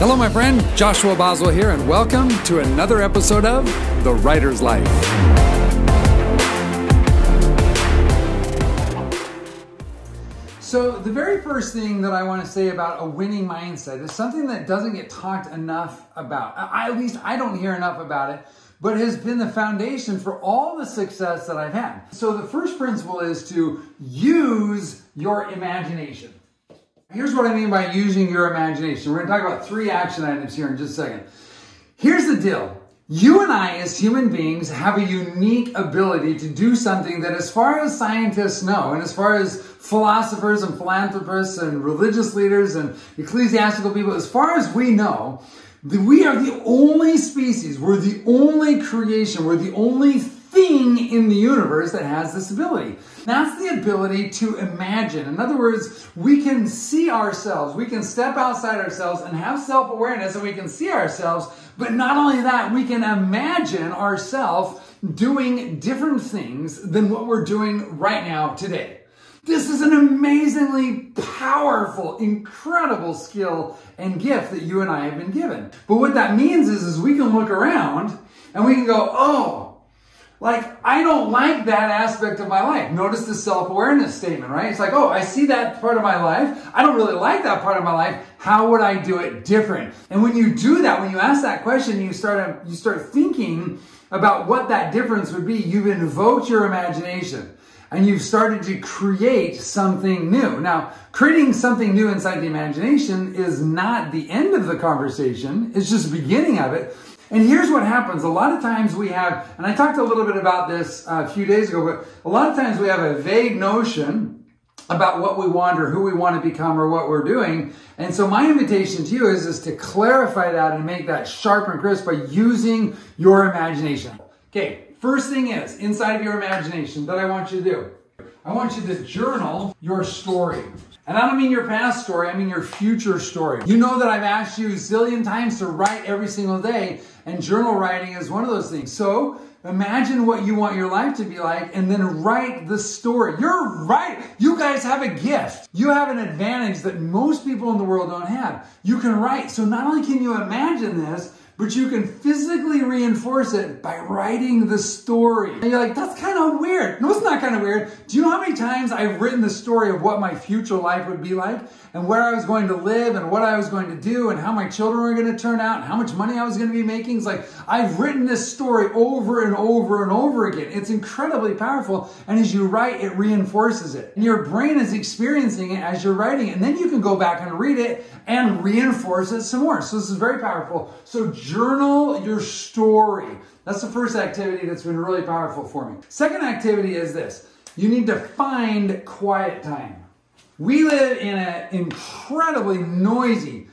Hello, my friend. Joshua Boswell here, and welcome to another episode of The Writer's Life. So, the very first thing that I want to say about a winning mindset is something that doesn't get talked enough about. I, at least I don't hear enough about it, but has been the foundation for all the success that I've had. So, the first principle is to use your imagination. Here's what I mean by using your imagination. We're going to talk about three action items here in just a second. Here's the deal. You and I, as human beings, have a unique ability to do something that, as far as scientists know, and as far as philosophers and philanthropists and religious leaders and ecclesiastical people, as far as we know, we are the only species, we're the only creation, we're the only thing in the universe that has this ability. That's the ability to imagine. In other words, we can see ourselves, we can step outside ourselves and have self awareness, and we can see ourselves. But not only that, we can imagine ourselves doing different things than what we're doing right now today. This is an amazingly powerful, incredible skill and gift that you and I have been given. But what that means is, is we can look around and we can go, oh, like, I don't like that aspect of my life. Notice the self-awareness statement, right? It's like, oh, I see that part of my life. I don't really like that part of my life. How would I do it different? And when you do that, when you ask that question, you start, um, you start thinking about what that difference would be. You've invoked your imagination and you've started to create something new. Now, creating something new inside the imagination is not the end of the conversation. It's just the beginning of it. And here's what happens. A lot of times we have, and I talked a little bit about this uh, a few days ago, but a lot of times we have a vague notion about what we want or who we want to become or what we're doing. And so my invitation to you is, is to clarify that and make that sharp and crisp by using your imagination. Okay, first thing is, inside of your imagination that I want you to do, I want you to journal your story. And I don't mean your past story, I mean your future story. You know that I've asked you a zillion times to write every single day, and journal writing is one of those things. So imagine what you want your life to be like and then write the story. You're right. You guys have a gift. You have an advantage that most people in the world don't have. You can write. So not only can you imagine this, but you can physically reinforce it by writing the story. And you're like, that's kind of weird. No, it's not kind of weird. Do you know how many times I've written the story of what my future life would be like and where I was going to live and what I was going to do and how my children were going to turn out and how much money I was going to be making? It's like, I've written this story over and over and over again. It's incredibly powerful. And as you write, it reinforces it. And your brain is experiencing it as you're writing it. And then you can go back and read it and reinforce it some more. So this is very powerful. So journal your story. That's the first activity that's been really powerful for me. Second activity is this. You need to find quiet time. We live in an incredibly noisy,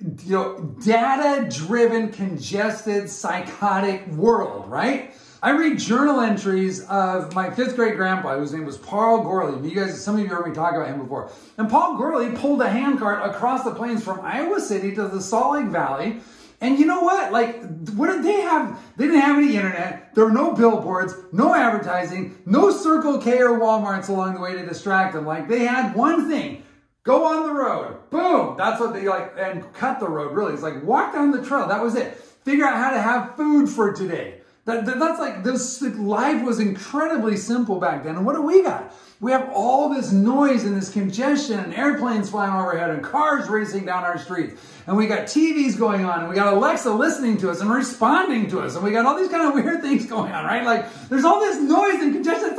you know, data-driven, congested, psychotic world, right? I read journal entries of my fifth grade grandpa, whose name was Paul Gorley. You guys, some of you heard me talk about him before. And Paul Gorley pulled a handcart across the plains from Iowa City to the Salt Lake Valley. And you know what? Like, what did they have? They didn't have any internet. There were no billboards, no advertising, no Circle K or Walmarts along the way to distract them. Like, they had one thing. Go on the road. Boom. That's what they like, and cut the road, really. It's like walk down the trail. That was it. Figure out how to have food for today. That, that, that's like this life was incredibly simple back then. And what do we got? We have all this noise and this congestion and airplanes flying overhead and cars racing down our streets. And we got TVs going on and we got Alexa listening to us and responding to us. And we got all these kind of weird things going on, right? Like there's all this noise and congestion.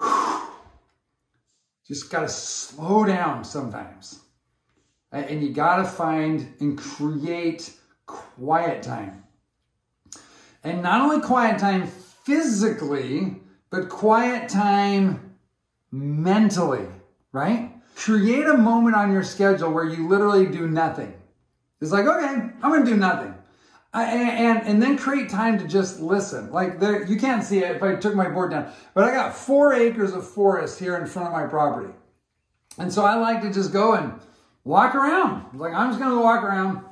Just got to slow down sometimes. And you got to find and create quiet time. And not only quiet time physically, but quiet time mentally, right? Create a moment on your schedule where you literally do nothing. It's like, okay, I'm to do nothing. I, and, and then create time to just listen. Like there, you can't see it if I took my board down, but I got four acres of forest here in front of my property. And so I like to just go and walk around. Like I'm just to walk around.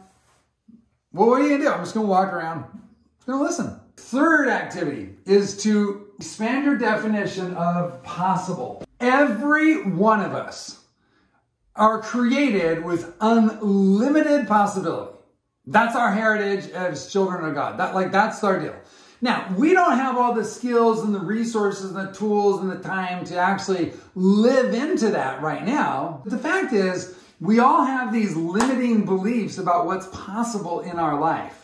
Well, what are you to do? I'm just to walk around to listen. Third activity is to expand your definition of possible. Every one of us are created with unlimited possibility. That's our heritage as children of God. That like that's our deal. Now, we don't have all the skills and the resources and the tools and the time to actually live into that right now. But the fact is, we all have these limiting beliefs about what's possible in our life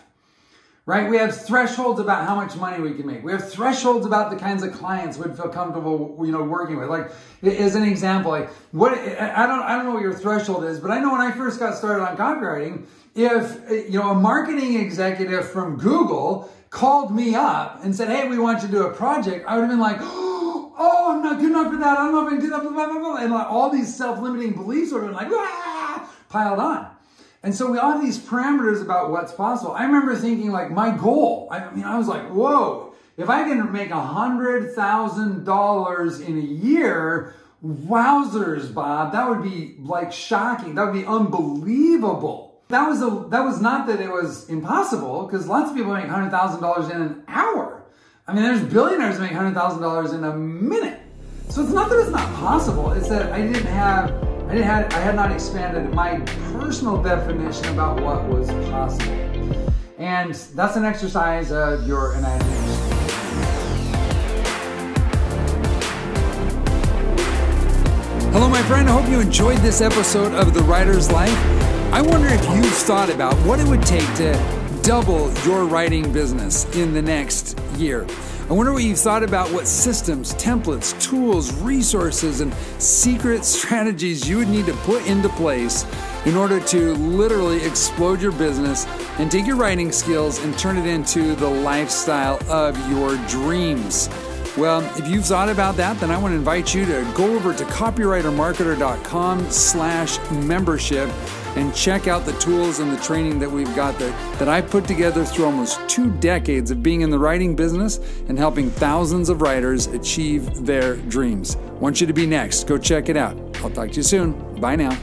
right? We have thresholds about how much money we can make. We have thresholds about the kinds of clients we'd feel comfortable, you know, working with. Like, as an example, like what I don't, I don't know what your threshold is, but I know when I first got started on copywriting, if you know a marketing executive from Google called me up and said, "Hey, we want you to do a project," I would have been like. Oh, I'm not good enough for that. I don't know if I can do that. Blah, blah, blah, and like all these self-limiting beliefs would have been like ah, piled on. And so we all have these parameters about what's possible. I remember thinking like my goal, I mean, I was like, whoa, if I can make a hundred thousand dollars in a year, wowzers, Bob, that would be like shocking. That would be unbelievable. That was a, that was not that it was impossible because lots of people make hundred thousand dollars in an hour. I mean, there's billionaires make hundred thousand dollars in a minute. So it's not that it's not possible. It's that I didn't have I, had, I had not expanded my personal definition about what was possible. And that's an exercise of your imagination. Hello, my friend. I hope you enjoyed this episode of The Writer's Life. I wonder if you've thought about what it would take to double your writing business in the next year. I wonder what you've thought about what systems, templates, tools, resources, and secret strategies you would need to put into place in order to literally explode your business and take your writing skills and turn it into the lifestyle of your dreams. Well, if you've thought about that, then I want to invite you to go over to copywritermarketer.com slash membership and check out the tools and the training that we've got that, that I've put together through almost two decades of being in the writing business and helping thousands of writers achieve their dreams. Want you to be next. Go check it out. I'll talk to you soon. Bye now.